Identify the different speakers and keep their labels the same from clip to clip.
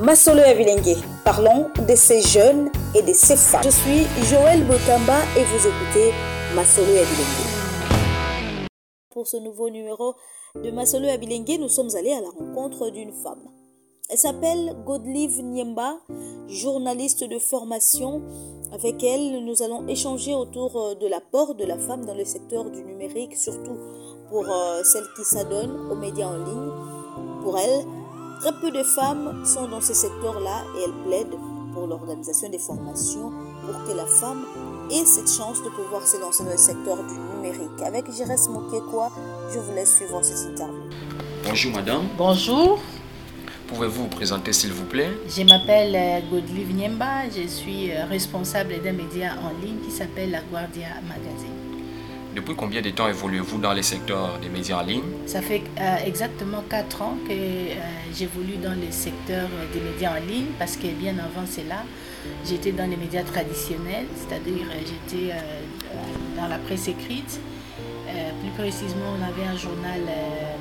Speaker 1: Masolo Avilengue. Parlons de ces jeunes et de ces femmes. Je suis Joël Botamba et vous écoutez Masolo Avilengue. Pour ce nouveau numéro de Masolo Abilengue, nous sommes allés à la rencontre d'une femme. Elle s'appelle Godlive Niemba, journaliste de formation. Avec elle, nous allons échanger autour euh, de l'apport de la femme dans le secteur du numérique, surtout pour euh, celles qui s'adonnent aux médias en ligne. Pour elle, très peu de femmes sont dans ce secteur-là et elle plaide pour l'organisation des formations pour que la femme ait cette chance de pouvoir se lancer dans le secteur du numérique. Avec Jérès Mokekwa, je vous laisse suivre cette interview.
Speaker 2: Bonjour madame.
Speaker 3: Bonjour.
Speaker 2: Pouvez-vous vous présenter s'il vous plaît?
Speaker 3: Je m'appelle euh, Godlive Niemba, je suis euh, responsable d'un média en ligne qui s'appelle La Guardia Magazine.
Speaker 2: Depuis combien de temps évoluez-vous dans les secteurs des médias en ligne?
Speaker 3: Ça fait euh, exactement 4 ans que j'évolue dans les secteurs des médias en ligne parce que bien avant cela, j'étais dans les médias traditionnels, c'est-à-dire j'étais dans la presse écrite. plus précisément, on avait un journal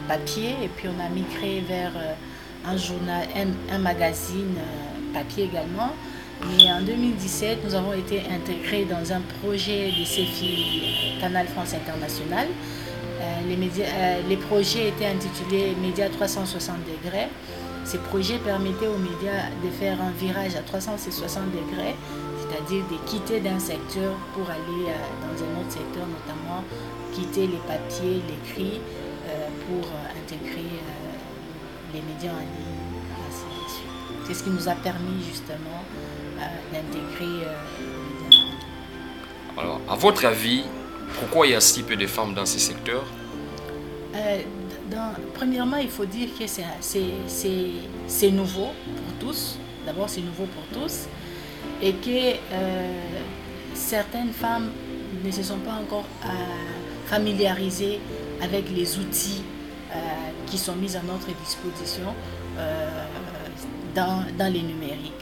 Speaker 3: papier et puis on a migré vers un journal, un, magazine euh, papier également. Mais en 2017, nous avons été intégrés dans un projet de euh, Canal France International. Euh, les, médias, les projets étaient intitulés Médias 360 degrés. Ces projets permettaient aux médias de faire un virage à 360 degrés, c'est-à-dire de quitter d'un secteur pour aller dans un autre secteur, notamment quitter les papiers, l'écrit, pour intégrer les médias en ligne, C'est ce qui nous a permis justement euh, d'intégrer euh.
Speaker 2: Alors, à votre avis, pourquoi il y a si peu de femmes dans ces secteurs?
Speaker 3: euh, Premièrement, il faut dire que c'est nouveau pour tous. D'abord, c'est nouveau pour tous. Et que certaines femmes ne se sont pas encore familiarisées avec les outils qui sont mises à notre disposition euh, dans, dans, les numériques.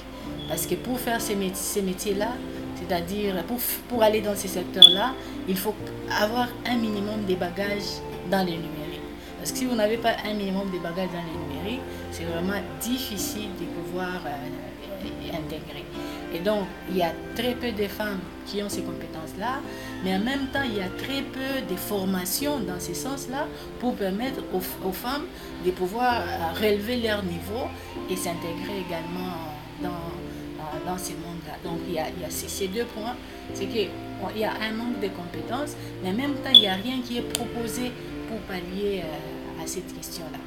Speaker 3: Parce que pour faire ces, métiers, métiers-là, c'est-à-dire pour, aller dans ces secteurs-là, il faut avoir un minimum de bagages dans les numériques. Parce que si vous n'avez pas un minimum de bagages dans les numériques, c'est vraiment difficile de pouvoir euh, intégrer. Et donc, il y a très peu de femmes qui ont ces compétences-là, mais en même temps, il y a très peu de formations dans ce sens-là pour permettre aux, femmes de pouvoir euh, relever leur niveau et s'intégrer également dans, dans ces mondes-là. Donc, il y a, il y a ces, deux points. C'est qu'il y a un manque de compétences, mais en même temps, il n'y a rien qui est proposé pour pallier euh, à cette question-là.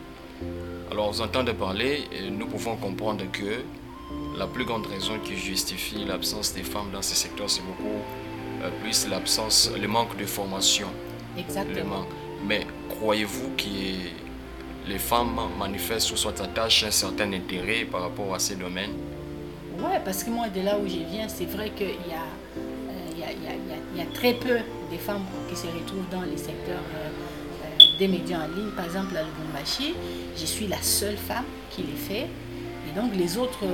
Speaker 2: Alors, vous entendez parler, nous pouvons comprendre que la plus grande raison qui justifie l'absence des femmes dans ce secteur, c'est beaucoup euh, plus l'absence, le manque de formation.
Speaker 3: Exactement.
Speaker 2: Mais croyez-vous que les femmes manifestent ou soit attachent un certain intérêt par rapport à ces domaines?
Speaker 3: Oui, parce que moi, de là où je viens, c'est vrai qu'il y, euh, y, a, y, y, a, très peu de femmes qui se retrouvent dans les secteurs euh, des médias en ligne. Par exemple, à Lubumbashi, je suis la seule femme qui les fait. Et donc les autres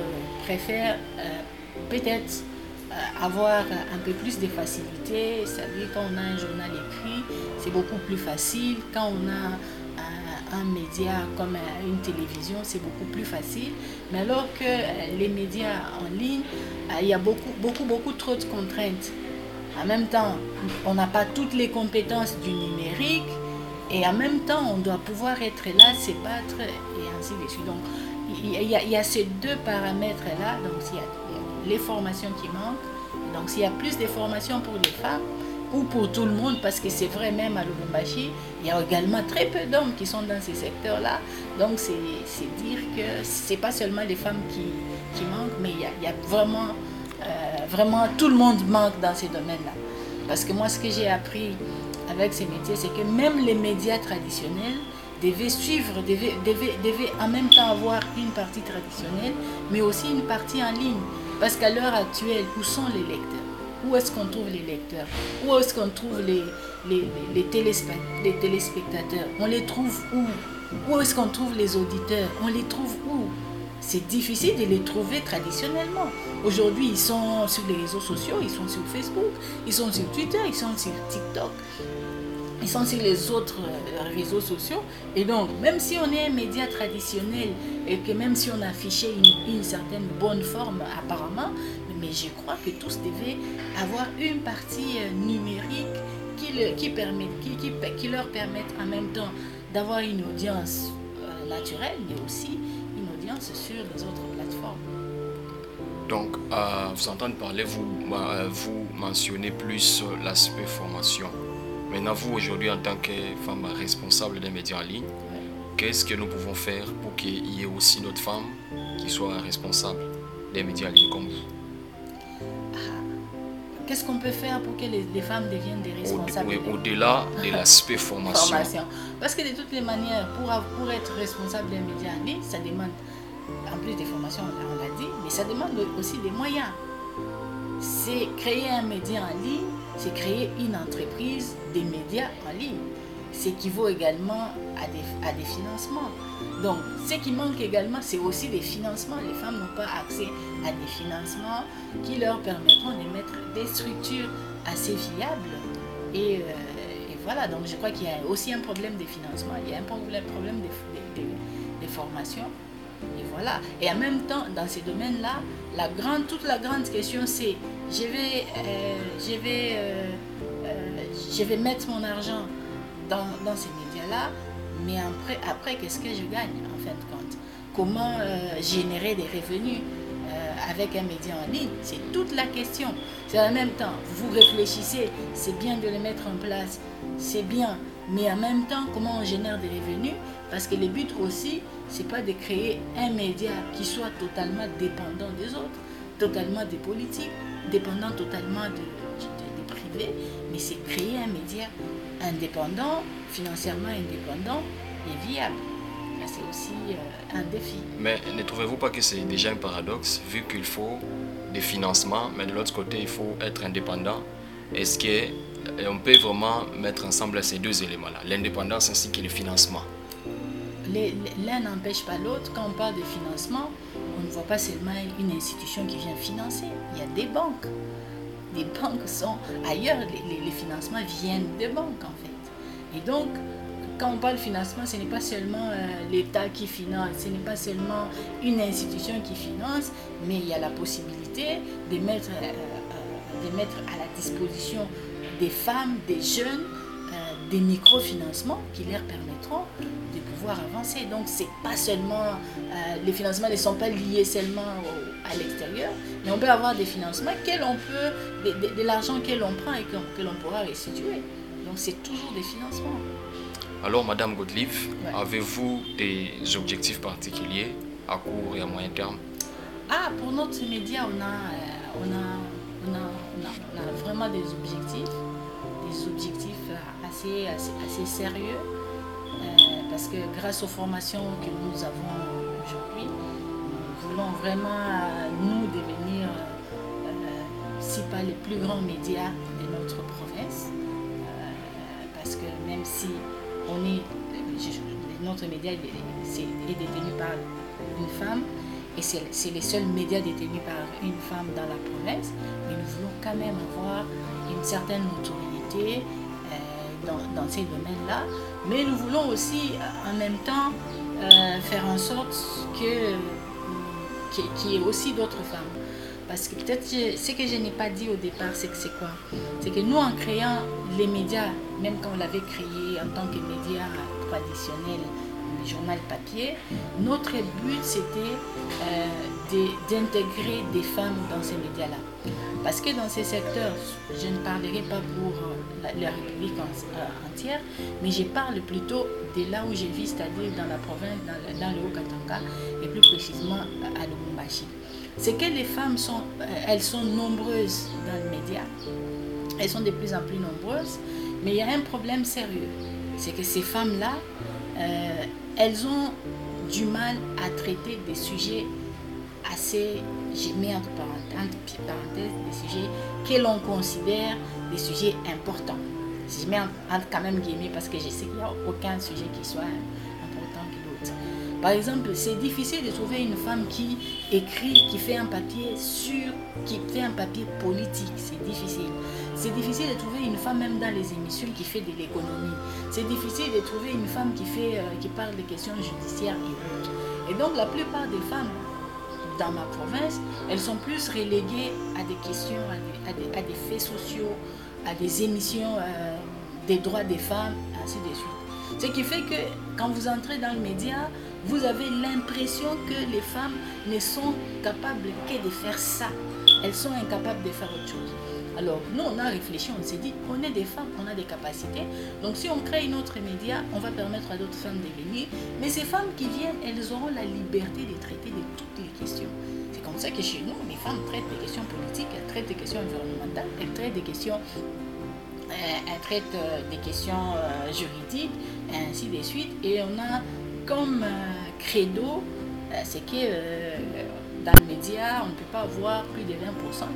Speaker 3: préfèrent euh, peut-être euh, avoir un peu plus de facilité. C'est-à-dire quand on a un journal écrit, c'est beaucoup plus facile. Quand on a un, média comme une télévision, c'est beaucoup plus facile. Mais alors que euh, les médias en ligne, il y a beaucoup, beaucoup, beaucoup trop de contraintes. En même temps, on n'a pas toutes les compétences du numérique et en même temps, on doit pouvoir être là, se battre et ainsi de suite. Donc, il y, a, ces deux paramètres-là. Donc, il y, a, les formations qui manquent. Donc, s'il y a plus de formations pour les femmes ou pour tout le monde, parce que c'est vrai, même à Lubumbashi, il y a également très peu d'hommes qui sont dans ces secteurs-là. Donc, c'est dire que c'est pas seulement les femmes qui, manquent, mais il y a, vraiment, euh, vraiment tout le monde manque dans ces domaines-là. Parce que moi, ce que j'ai appris avec ces métiers, c'est que même les médias traditionnels, devait suivre, devait, en même temps avoir une partie traditionnelle, mais aussi une partie en ligne. Parce qu'à l'heure actuelle, où sont les lecteurs? Où est-ce qu'on trouve les lecteurs? Où est-ce qu'on trouve les, les, les, téléspectateurs? On les trouve où? Où est-ce qu'on trouve les auditeurs? On les trouve où? C'est difficile de les trouver traditionnellement. Aujourd'hui, ils sont sur les réseaux sociaux, ils sont sur Facebook, ils sont sur Twitter, ils sont sur TikTok. Ils sont sur les autres euh, réseaux sociaux. Et donc, même si on est un média traditionnel et que même si on affichait une, certaine bonne forme apparemment, mais je crois que tous devaient avoir une partie euh, numérique qui, le, permet, qui, leur permette en même temps d'avoir une audience euh, naturelle, mais aussi une audience sur les autres plateformes.
Speaker 2: Donc, euh, vous entendez parler, vous mentionnez plus l'aspect formation. Maintenant, vous, aujourd'hui, en tant que femme responsable des médias en ligne, qu'est-ce que nous pouvons faire pour qu'il y ait aussi notre femme qui soit responsable des médias en ligne comme vous?
Speaker 3: Qu'est-ce qu'on peut faire pour que les, femmes deviennent des responsables
Speaker 2: Au-delà de l'aspect formation. formation.
Speaker 3: Parce que de toutes les manières, pour, pour être responsable des médias en ligne, ça demande, en plus des formations, on l'a dit, mais ça demande aussi des moyens. C'est créer un média en ligne, c'est créer une entreprise des médias en ligne. Ce qui vaut également à des, à des financements. Donc, ce qui manque également, c'est aussi des financements. Les femmes n'ont pas accès à des financements qui leur permettront de mettre des structures assez viables. Et, euh, voilà, donc je crois qu'il y a aussi un problème de financement, il y a un problème, problème de, formation. Et voilà. Et en même temps, dans ces domaines-là, toute la grande question, c'est je vais, euh, je, vais, euh, je vais mettre mon argent dans, dans ces médias-là, mais après, après qu'est-ce que je gagne en fin de compte? Comment euh, générer des revenus euh, avec un média en ligne? C'est toute la question. C'est en même temps, vous réfléchissez, c'est bien de le mettre en place, c'est bien, mais en même temps, comment on génère des revenus? Parce que le but aussi, c'est pas de créer un média qui soit totalement dépendant des autres, totalement des politiques, dépendant totalement des privés, mais c'est créer un média indépendant, financièrement indépendant et viable. C'est aussi euh, un défi.
Speaker 2: Mais ne trouvez-vous pas que c'est déjà un paradoxe, vu qu'il faut des financements, mais de l'autre côté, il faut être indépendant? Est-ce qu'on peut vraiment mettre ensemble ces deux éléments-là, l'indépendance ainsi que le financement
Speaker 3: L'un n'empêche pas l'autre. Quand on parle de financement, on ne voit pas seulement une institution qui vient financer. Il y a des banques les banques sont ailleurs, les, financements viennent des banques en fait. Et donc, quand on parle financement, ce n'est pas seulement euh, l'État qui finance, ce n'est pas seulement une institution qui finance, mais il y a la possibilité de mettre, euh, euh, de mettre à la disposition des femmes, des jeunes, des microfinancements qui leur permettront de pouvoir avancer. Donc, c'est pas seulement, euh, les financements ne sont pas liés seulement à l'extérieur, mais on peut avoir des financements que l'on peut, de, l'argent que l'on prend et que, l'on pourra restituer. Donc, c'est toujours des financements.
Speaker 2: Alors, Madame Gottlieb, avez-vous des objectifs particuliers à court et à moyen terme?
Speaker 3: Ah, pour notre média, on a, euh, on a, on a vraiment des objectifs, des objectifs assez, assez, sérieux euh, parce que grâce aux formations que nous avons aujourd'hui, nous voulons vraiment euh, nous devenir, euh, si pas les plus grands médias de notre province, parce que même si on est, notre média est, détenu par une femme, et c'est les seuls médias détenus par une femme dans la province, mais nous voulons quand même avoir une certaine notoriété, dans, ces domaines-là, mais nous voulons aussi euh, en même temps euh, faire en sorte qu'il y ait aussi d'autres femmes. Parce que peut-être ce que je n'ai pas dit au départ, c'est que c'est quoi? C'est que nous, en créant les médias, même quand on l'avait créé en tant que médias traditionnel, le journal papier, notre but c'était euh, d'intégrer des femmes dans ces médias-là. Parce que dans ces secteurs, je ne parlerai pas pour la, République euh, entière, mais je parle plutôt de là où je vis, c'est-à-dire dans la province, dans, le Haut-Katanga, et plus précisément à Lubumbashi. C'est que les femmes sont, euh, elles sont nombreuses dans le média, elles sont de plus en plus nombreuses, mais il y a un problème sérieux, c'est que ces femmes-là, euh, elles ont du mal à traiter des sujets assez, j'ai mis entre parenthèses, des sujets que l'on considère des sujets importants. Je mets entre quand même guillemets parce que je sais qu'il n'y a aucun sujet qui soit important que l'autre. Par exemple, c'est difficile de trouver une femme qui écrit, qui fait un papier sur, qui fait un papier politique. C'est difficile. C'est difficile de trouver une femme même dans les émissions qui fait de l'économie. C'est difficile de trouver une femme qui fait, euh, qui parle des questions judiciaires et autres. Et donc la plupart des femmes dans ma province, elles sont plus reléguées à des questions, à des, à des, faits sociaux, à des émissions euh, des droits des femmes, ainsi de suite. Ce qui fait que quand vous entrez dans le média, vous avez l'impression que les femmes ne sont capables que de faire ça. Elles sont incapables de faire autre chose. Alors, nous, on a réfléchi, on s'est dit, on est des femmes, on a des capacités. Donc, si on crée une autre média, on va permettre à d'autres femmes de venir. Mais ces femmes qui viennent, elles auront la liberté de traiter de toutes les questions. C'est comme ça que chez nous, les femmes traitent des questions politiques, elles traitent des questions environnementales, elles traitent des questions euh, elle traite euh, des questions euh, juridiques, ainsi de suite. Et on a comme credo, c'est que dans les médias, on ne peut pas avoir plus de 20%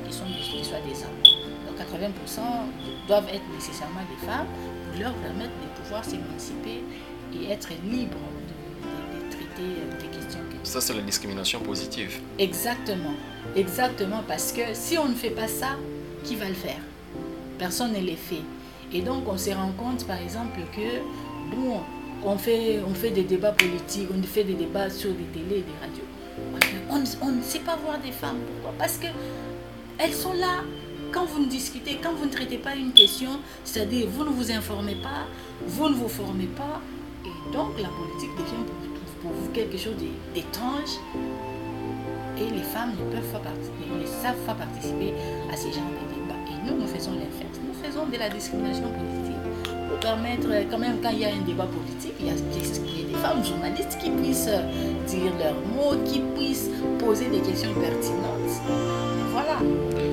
Speaker 3: qui, sont, qui soient des hommes. Donc 80% doivent être nécessairement des femmes pour leur permettre de pouvoir s'émanciper et être libres de, de, traiter des questions.
Speaker 2: Ça, c'est la discrimination positive.
Speaker 3: Exactement. Exactement, parce que si on ne fait pas ça, qui va le faire? Personne ne les fait. Et donc, on se rend compte, par exemple, que, bon, on fait, on fait des débats politiques, on fait des débats sur des télés et des radios. On, ne sait pas voir des femmes. Pourquoi? Parce que elles sont là. Quand vous ne discutez, quand vous ne traitez pas une question, c'est-à-dire vous ne vous informez pas, vous ne vous formez pas, et donc la politique devient pour, vous quelque chose d'étrange. Et les femmes ne peuvent pas ne savent pas participer à ces genres de débats. Nous, nous faisons l'inverse. Nous faisons de la discrimination politique pour permettre, quand même, quand il y a un débat politique, il y a, des femmes journalistes qui puissent dire leurs mots, qui puissent poser des questions pertinentes. Voilà.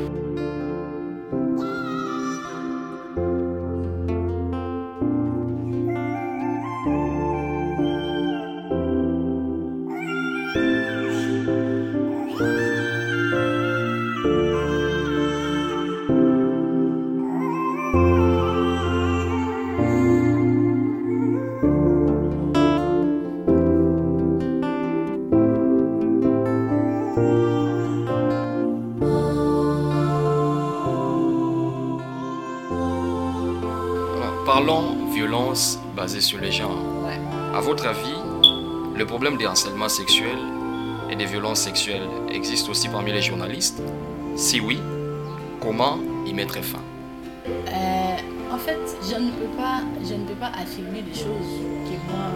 Speaker 2: Sur les genres. À votre avis, le problème des harcèlements sexuels et des violences sexuelles existe aussi parmi les journalistes? Si oui, comment y mettre fin?
Speaker 3: Euh, En fait, je ne, peux pas, je ne peux pas affirmer des choses que moi,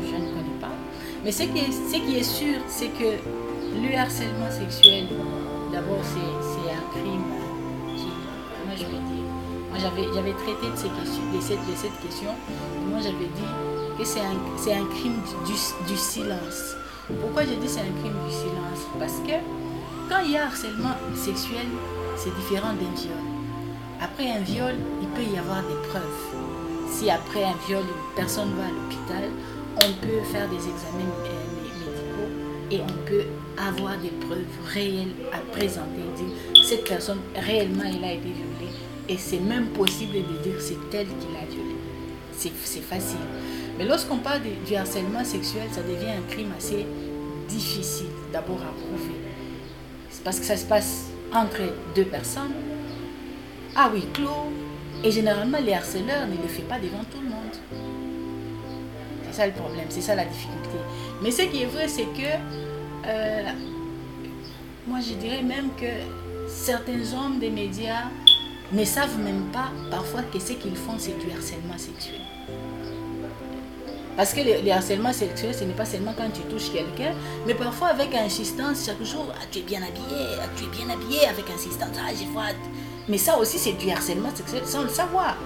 Speaker 3: je ne connais pas. Mais ce qui est, ce qui est sûr, c'est que le harcèlement sexuel, d'abord, c'est j'avais traité de, ces questions, de, cette, de cette question. moi, j'avais dit que c'est un, un, crime du, silence. Pourquoi j'ai dit c'est un crime du silence? Parce que quand il y a harcèlement sexuel, c'est différent d'un viol. Après un viol, il peut y avoir des preuves. Si après un viol, une personne va à l'hôpital, on peut faire des examens médicaux et on peut avoir des preuves réelles à présenter. Dire cette personne réellement elle a été violée et c'est même possible de dire c'est elle qui l'a violée. C'est facile. Mais lorsqu'on parle du harcèlement sexuel, ça devient un crime assez difficile d'abord à prouver. C'est parce que ça se passe entre deux personnes, Ah oui, clos, et généralement les harceleurs ne le font pas devant tout le monde. C'est ça le problème, c'est ça la difficulté. Mais ce qui est vrai, c'est que euh, moi je dirais même que certains hommes des médias ne savent même pas parfois que ce qu'ils font, c'est du harcèlement sexuel. Parce que le, harcèlement sexuel, ce n'est pas seulement quand tu touches quelqu'un, mais parfois avec insistance, chaque jour, ah, tu es bien habillé, ah, tu es bien habillé avec insistance, ah, vois. Mais ça aussi, c'est du harcèlement sexuel sans le savoir.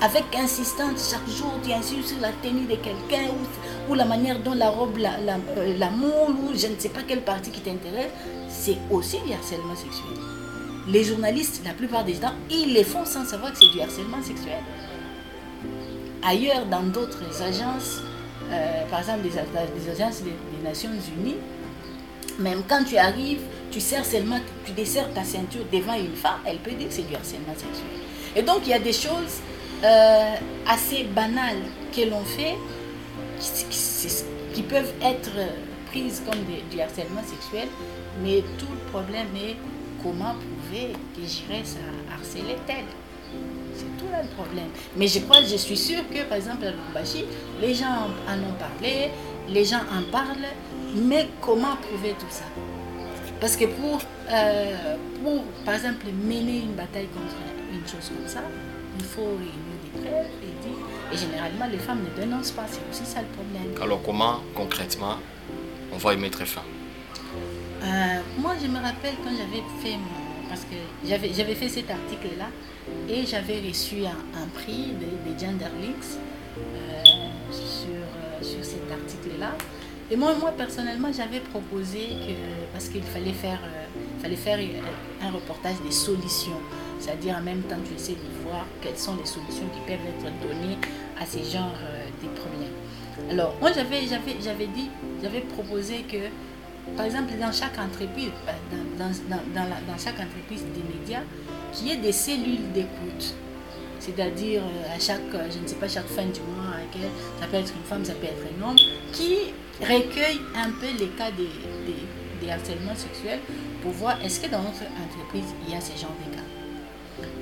Speaker 3: Avec insistance, chaque jour, tu insistes sur la tenue de quelqu'un ou, la manière dont la robe la, la, euh, la moule ou je ne sais pas quelle partie qui t'intéresse, c'est aussi du harcèlement sexuel les journalistes, la plupart des temps, ils les font sans savoir que c'est du harcèlement sexuel. Ailleurs, dans d'autres agences, euh, par exemple des, agences des, Nations Unies, même quand tu arrives, tu sers seulement, tu desserres ta ceinture devant une femme, elle peut dire que c'est du harcèlement sexuel. Et donc il y a des choses euh, assez banales que l'on fait, qui peuvent être prises comme du harcèlement sexuel, mais tout le problème est comment prouver que Giresse a harcelé tel. C'est tout là le problème. Mais je crois, je suis sûre que, par exemple, à Lubumbashi, les gens en ont parlé, les gens en parlent, mais comment prouver tout ça? Parce que pour, euh, pour, par exemple, mener une bataille contre une chose comme ça, il faut réunir des preuves et dire. Et généralement, les femmes ne dénoncent pas, c'est aussi ça le problème.
Speaker 2: Alors, comment concrètement on va y mettre fin?
Speaker 3: Euh, Moi, je me rappelle quand j'avais fait mon. Parce que j'avais fait cet article-là et j'avais reçu un, prix des, des Genderlinks euh, sur, sur cet article-là. Et moi, moi personnellement, j'avais proposé que, parce qu'il fallait faire, euh, fallait faire un reportage des solutions, c'est-à-dire en même temps tu essaies de voir quelles sont les solutions qui peuvent être données à ces genres euh, de problèmes. Alors, moi, j'avais, j'avais dit, j'avais proposé que, par exemple, dans chaque entreprise, euh, dans, chaque entreprise des médias, qu'il y ait des cellules d'écoute c'est-à-dire à chaque, je ne sais pas, chaque fin du mois, ça peut être une femme, ça peut être un homme, qui recueille un peu les cas des, des, harcèlements sexuels pour voir est-ce que dans notre entreprise, il y a ces genre de cas.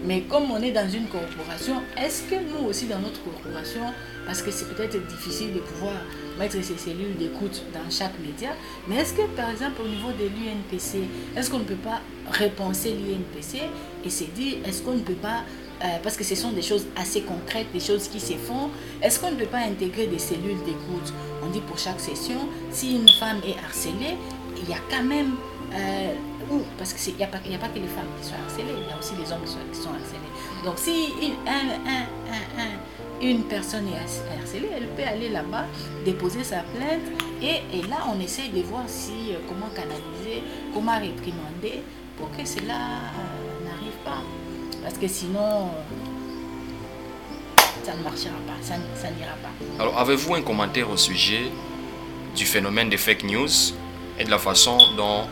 Speaker 3: Mais comme on est dans une corporation, est-ce que nous aussi dans notre corporation, parce que c'est peut-être difficile de pouvoir mettre ces cellules d'écoute dans chaque média, mais est-ce que par exemple au niveau de l'UNPC, est-ce qu'on ne peut pas repenser l'UNPC et se dire est-ce qu'on ne peut pas euh, parce que ce sont des choses assez concrètes, des choses qui se font. Est-ce qu'on ne peut pas intégrer des cellules d'écoute? On dit pour chaque session, si une femme est harcelée, il y a quand même... Euh, parce qu'il n'y a, pas, a pas que les femmes qui sont harcelées, il y a aussi les hommes qui sont, harcelés. Donc si une, une personne est harcelée, elle peut aller là-bas, déposer sa plainte et, et, là on essaye de voir si, euh, comment canaliser, comment réprimander pour que cela n'arrive pas. Parce que sinon, ça ne marchera pas, ça, n'ira pas.
Speaker 2: Alors, avez-vous un commentaire au sujet du phénomène des fake news et de la façon dont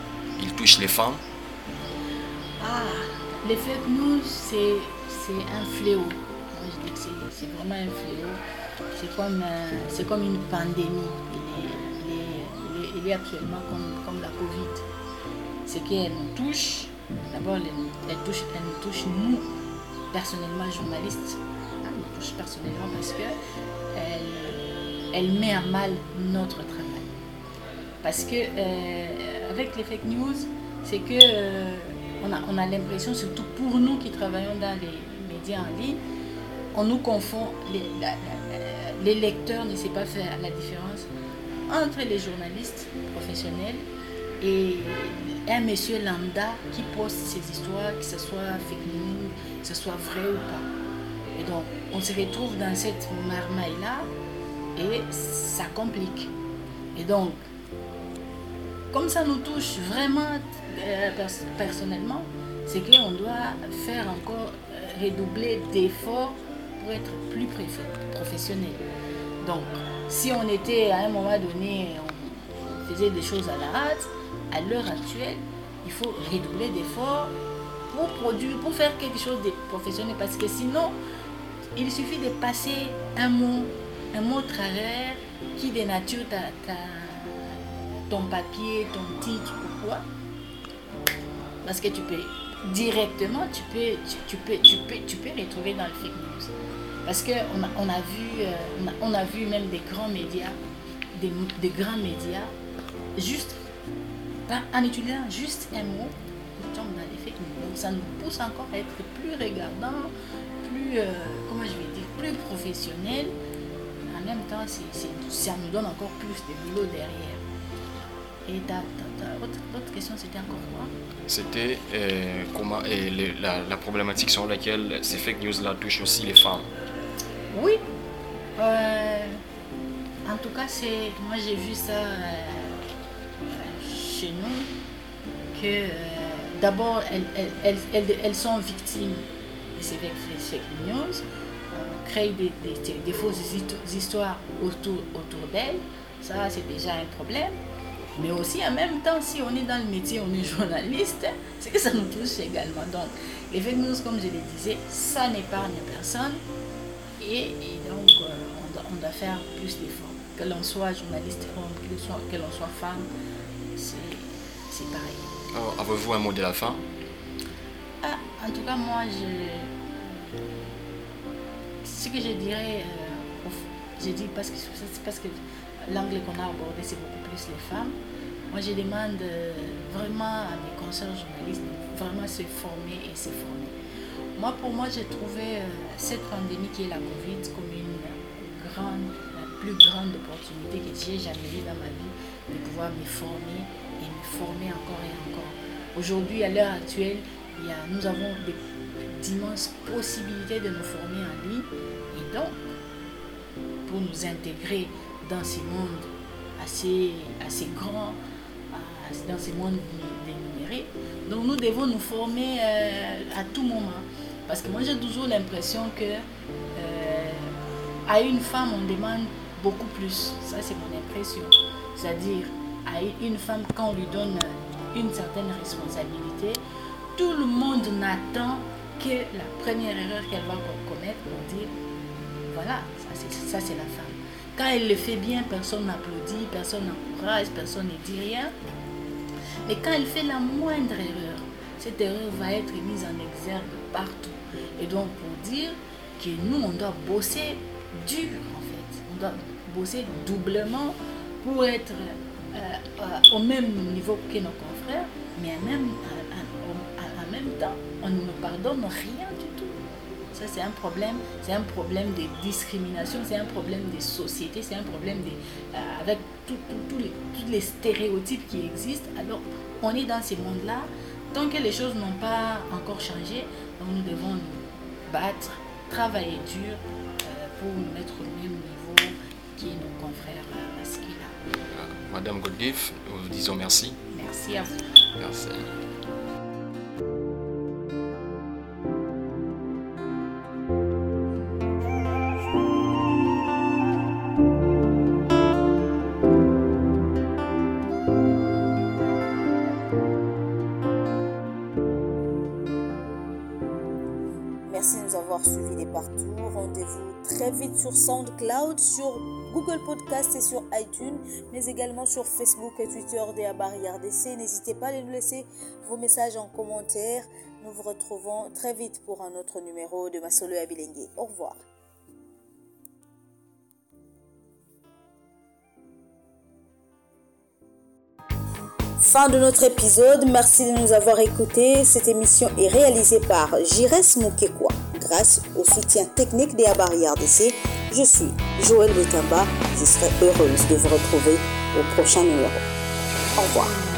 Speaker 2: il touche les femmes
Speaker 3: Ah, les fake news, c'est un fléau. Moi, je dis que c'est vraiment un fléau. C'est comme, euh, comme une pandémie. Il est, actuellement comme, comme la Covid. C'est qu'elle nous touche D'abord, elle, touche, elle nous touche, nous, personnellement, journalistes. Elle nous touche personnellement parce que elle, met à mal notre travail. Parce que euh, avec les fake news, c'est que euh, on a, on a l'impression, surtout pour nous qui travaillons dans les médias en ligne, on nous confond. Les, les lecteurs ne savent pas faire la différence entre les journalistes professionnels et un monsieur lambda qui poste ses histoires, que ce soit fake news, que ce soit vrai ou pas. Et donc, on se retrouve dans cette marmaille-là et ça complique. Et donc, comme ça nous touche vraiment euh, personnellement, c'est qu'on doit faire encore euh, redoubler d'efforts pour être plus professionnel. Donc, si on était à un moment donné, on faisait des choses à la hâte, à l'heure actuelle, il faut redoubler d'efforts pour produire, pour faire quelque chose de professionnel. Parce que sinon, il suffit de passer un mot, un mot travers qui dénature ta, ta, ton papier, ton titre ou quoi? Parce que tu peux directement, tu peux, tu, peux, tu peux, tu peux retrouver dans le fake news. Parce qu'on a, on a, vu, euh, on, a, vu même des grands médias, des, des grands médias, juste en utilisant juste un mot, nous tombons dans les fake news. Ça nous pousse encore à être plus regardant, plus, euh, comment je vais dire, plus professionnel. En même temps, ça nous donne encore plus de boulot derrière. Et ta, question, c'était encore quoi?
Speaker 2: C'était euh, comment et la, la, problématique sur laquelle ces fake news-là touchent aussi les femmes.
Speaker 3: Oui. Euh, en tout cas, c'est moi j'ai vu ça nous que euh, d'abord elles, elles, sont victimes de ces fake news, on crée des, des, fausses histoires autour, autour d'elles, ça c'est déjà un problème. Mais aussi en même temps, si on est dans le métier, on est journaliste, c'est que ça nous touche également. Donc, les fake news, comme je le disais, ça n'épargne personne. Et, donc, euh, on, doit, on, doit, faire plus d'efforts. que l'on soit journaliste, que l'on soit femme, c'est pareil.
Speaker 2: Oh, avez-vous un mot de la fin?
Speaker 3: Ah, En tout cas, moi, je, ce que je dirais, euh, je dis parce que c'est parce que l'angle qu'on a abordé, c'est beaucoup plus les femmes. Moi, je demande euh, vraiment à mes consoeurs journalistes de vraiment se former et se former. Moi, pour moi, j'ai trouvé euh, cette pandémie qui est la Covid comme une grande, la plus grande opportunité que j'ai jamais eue dans ma vie de pouvoir me former et me former encore et encore. Aujourd'hui, à l'heure actuelle, nous avons d'immenses possibilités de nous former en ligne et donc, pour nous intégrer dans ces mondes assez, assez grands, dans ces mondes dénumérés, donc nous devons nous former euh, à tout moment. Parce que moi j'ai toujours l'impression que euh, à une femme on demande beaucoup plus. Ça c'est mon impression. C'est-à-dire à une femme quand on lui donne une certaine responsabilité, tout le monde n'attend que la première erreur qu'elle va commettre pour dire voilà, ça c'est la femme. Quand elle le fait bien, personne n'applaudit, personne n'encourage, personne ne dit rien. Et quand elle fait la moindre erreur, cette erreur va être mise en exergue partout. Et donc pour dire que nous, on doit bosser dur en fait. On doit bosser doublement pour être euh, euh, au même niveau que nos confrères, mais en même, même temps, on ne pardonne rien. Ça, c'est un problème. C'est un problème de discrimination, c'est un problème de société, c'est un problème de, euh, avec tous les, stéréotypes qui existent. Alors, on est dans ces mondes-là. Tant que les choses n'ont pas encore changé, nous devons nous battre, travailler dur euh, pour nous mettre au même niveau qui est nos confrères masculins.
Speaker 2: Madame Goldif, nous vous disons merci.
Speaker 3: Merci à vous.
Speaker 2: Merci.
Speaker 1: Très vite sur SoundCloud, sur Google Podcast et sur iTunes, mais également sur Facebook et Twitter des Barrière DC. N'hésitez pas à nous laisser vos messages en commentaire. Nous vous retrouvons très vite pour un autre numéro de Masolo Abilengue. Au revoir. Fin de notre épisode. Merci de nous avoir écoutés. Cette émission est réalisée par Jires Moukekwa grâce au soutien technique des Abari DC. Je suis Joël Betamba. Je serai heureuse de vous retrouver au prochain numéro. Au revoir.